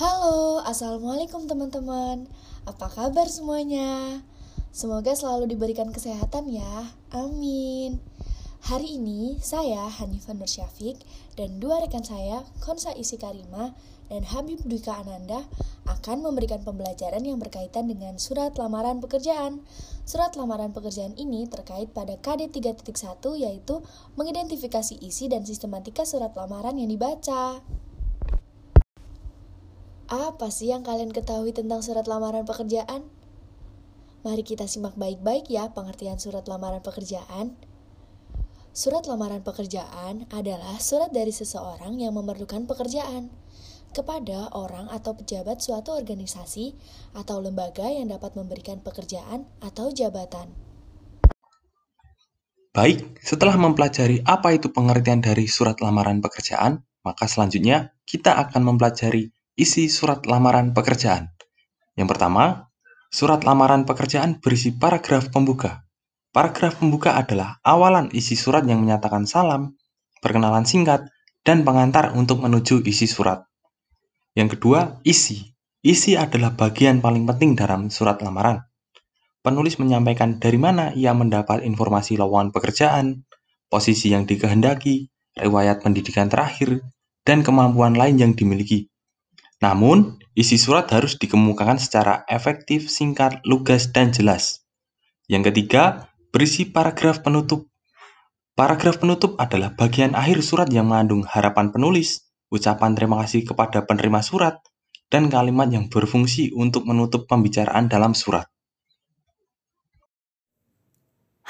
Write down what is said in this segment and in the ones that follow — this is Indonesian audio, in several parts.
Halo, Assalamualaikum teman-teman Apa kabar semuanya? Semoga selalu diberikan kesehatan ya Amin Hari ini saya Hanifah Nur Syafiq dan dua rekan saya Konsa Isi Karima dan Habib Dwika Ananda akan memberikan pembelajaran yang berkaitan dengan surat lamaran pekerjaan. Surat lamaran pekerjaan ini terkait pada KD 3.1 yaitu mengidentifikasi isi dan sistematika surat lamaran yang dibaca. Apa sih yang kalian ketahui tentang surat lamaran pekerjaan? Mari kita simak baik-baik ya pengertian surat lamaran pekerjaan. Surat lamaran pekerjaan adalah surat dari seseorang yang memerlukan pekerjaan kepada orang atau pejabat suatu organisasi atau lembaga yang dapat memberikan pekerjaan atau jabatan. Baik, setelah mempelajari apa itu pengertian dari surat lamaran pekerjaan, maka selanjutnya kita akan mempelajari isi surat lamaran pekerjaan. Yang pertama, surat lamaran pekerjaan berisi paragraf pembuka. Paragraf pembuka adalah awalan isi surat yang menyatakan salam, perkenalan singkat, dan pengantar untuk menuju isi surat. Yang kedua, isi. Isi adalah bagian paling penting dalam surat lamaran. Penulis menyampaikan dari mana ia mendapat informasi lowongan pekerjaan, posisi yang dikehendaki, riwayat pendidikan terakhir, dan kemampuan lain yang dimiliki. Namun, isi surat harus dikemukakan secara efektif, singkat, lugas, dan jelas. Yang ketiga, berisi paragraf penutup. Paragraf penutup adalah bagian akhir surat yang mengandung harapan penulis, ucapan terima kasih kepada penerima surat, dan kalimat yang berfungsi untuk menutup pembicaraan dalam surat.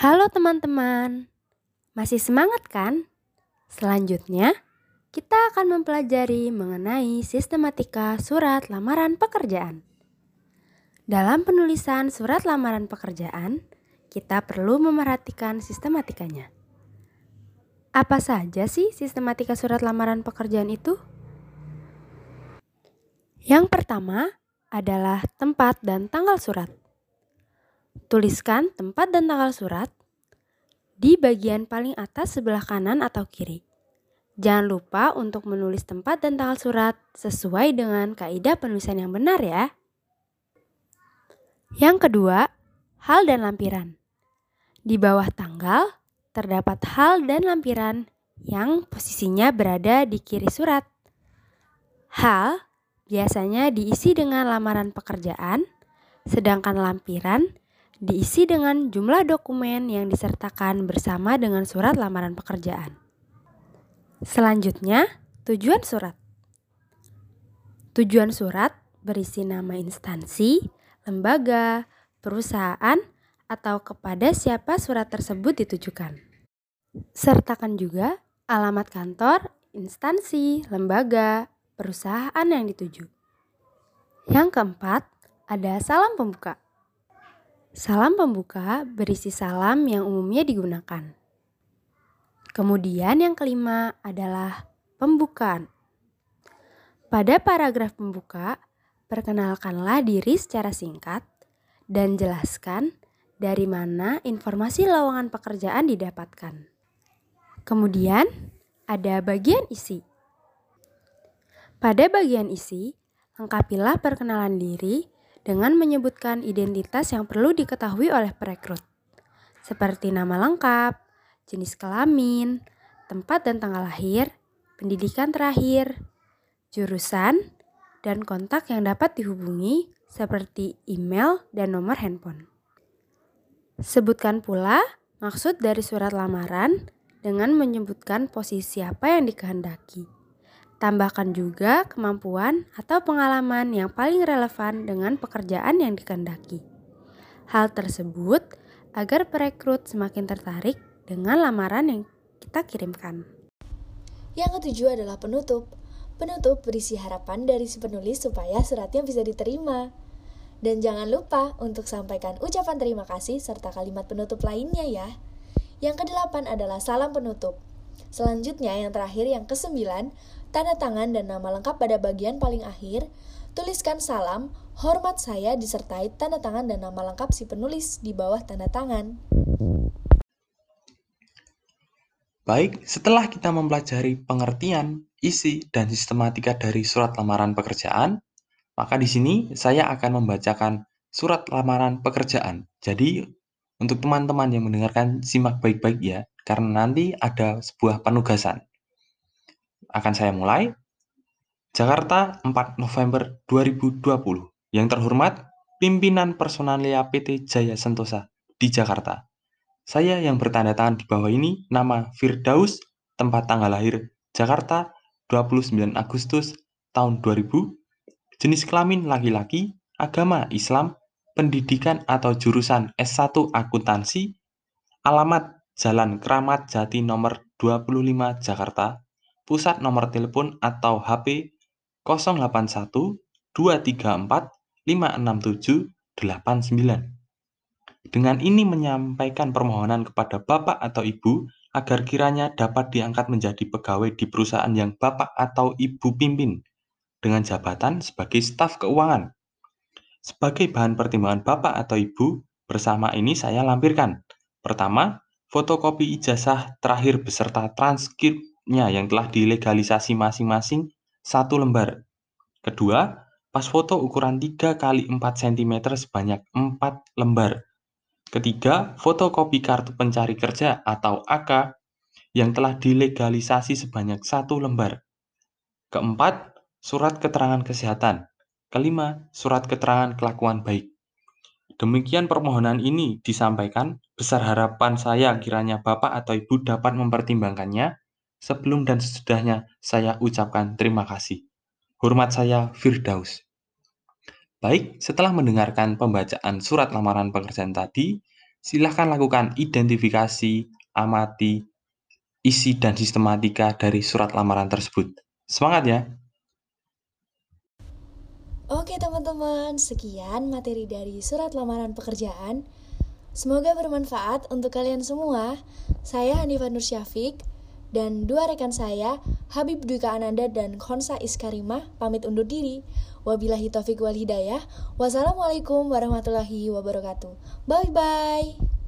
Halo teman-teman, masih semangat kan? Selanjutnya, kita akan mempelajari mengenai sistematika surat lamaran pekerjaan. Dalam penulisan surat lamaran pekerjaan, kita perlu memerhatikan sistematikanya. Apa saja sih sistematika surat lamaran pekerjaan itu? Yang pertama adalah tempat dan tanggal surat. Tuliskan tempat dan tanggal surat di bagian paling atas sebelah kanan atau kiri. Jangan lupa untuk menulis tempat dan tanggal surat sesuai dengan kaidah penulisan yang benar ya. Yang kedua, hal dan lampiran. Di bawah tanggal terdapat hal dan lampiran yang posisinya berada di kiri surat. Hal biasanya diisi dengan lamaran pekerjaan, sedangkan lampiran diisi dengan jumlah dokumen yang disertakan bersama dengan surat lamaran pekerjaan. Selanjutnya, tujuan surat. Tujuan surat berisi nama instansi, lembaga, perusahaan, atau kepada siapa surat tersebut ditujukan. Sertakan juga alamat kantor, instansi, lembaga, perusahaan yang dituju. Yang keempat, ada salam pembuka. Salam pembuka berisi salam yang umumnya digunakan. Kemudian yang kelima adalah pembukaan. Pada paragraf pembuka, perkenalkanlah diri secara singkat dan jelaskan dari mana informasi lowongan pekerjaan didapatkan. Kemudian, ada bagian isi. Pada bagian isi, lengkapilah perkenalan diri dengan menyebutkan identitas yang perlu diketahui oleh perekrut, seperti nama lengkap, jenis kelamin, tempat dan tanggal lahir, pendidikan terakhir, jurusan, dan kontak yang dapat dihubungi seperti email dan nomor handphone. Sebutkan pula maksud dari surat lamaran dengan menyebutkan posisi apa yang dikehendaki. Tambahkan juga kemampuan atau pengalaman yang paling relevan dengan pekerjaan yang dikehendaki. Hal tersebut agar perekrut semakin tertarik dengan lamaran yang kita kirimkan. Yang ketujuh adalah penutup. Penutup berisi harapan dari si penulis supaya suratnya bisa diterima. Dan jangan lupa untuk sampaikan ucapan terima kasih serta kalimat penutup lainnya ya. Yang kedelapan adalah salam penutup. Selanjutnya yang terakhir yang kesembilan, tanda tangan dan nama lengkap pada bagian paling akhir. Tuliskan salam, hormat saya disertai tanda tangan dan nama lengkap si penulis di bawah tanda tangan. Baik, setelah kita mempelajari pengertian, isi, dan sistematika dari surat lamaran pekerjaan, Maka di sini saya akan membacakan surat lamaran pekerjaan. Jadi untuk teman-teman yang mendengarkan simak baik-baik ya, karena nanti ada sebuah penugasan. Akan saya mulai. Jakarta 4 November 2020. Yang terhormat, pimpinan personalia PT Jaya Sentosa di Jakarta. Saya yang bertanda tangan di bawah ini nama Firdaus, tempat tanggal lahir Jakarta 29 Agustus tahun 2000 jenis kelamin laki-laki, agama Islam, pendidikan atau jurusan S1 akuntansi, alamat Jalan Keramat Jati nomor 25 Jakarta, pusat nomor telepon atau HP 081 234 567 89. Dengan ini menyampaikan permohonan kepada Bapak atau Ibu agar kiranya dapat diangkat menjadi pegawai di perusahaan yang Bapak atau Ibu pimpin dengan jabatan sebagai staf keuangan. Sebagai bahan pertimbangan Bapak atau Ibu, bersama ini saya lampirkan. Pertama, fotokopi ijazah terakhir beserta transkripnya yang telah dilegalisasi masing-masing satu lembar. Kedua, pas foto ukuran 3 x 4 cm sebanyak 4 lembar. Ketiga, fotokopi kartu pencari kerja atau AK yang telah dilegalisasi sebanyak satu lembar. Keempat, surat keterangan kesehatan. Kelima, surat keterangan kelakuan baik. Demikian permohonan ini disampaikan, besar harapan saya kiranya Bapak atau Ibu dapat mempertimbangkannya. Sebelum dan sesudahnya saya ucapkan terima kasih. Hormat saya Firdaus. Baik, setelah mendengarkan pembacaan surat lamaran pekerjaan tadi, silahkan lakukan identifikasi, amati, isi dan sistematika dari surat lamaran tersebut. Semangat ya! Oke teman-teman, sekian materi dari surat lamaran pekerjaan. Semoga bermanfaat untuk kalian semua. Saya Hanifah Nur Syafiq dan dua rekan saya, Habib Duka Ananda dan Khonsa Iskarimah, pamit undur diri. Wabillahi taufik wal hidayah. Wassalamualaikum warahmatullahi wabarakatuh. Bye-bye.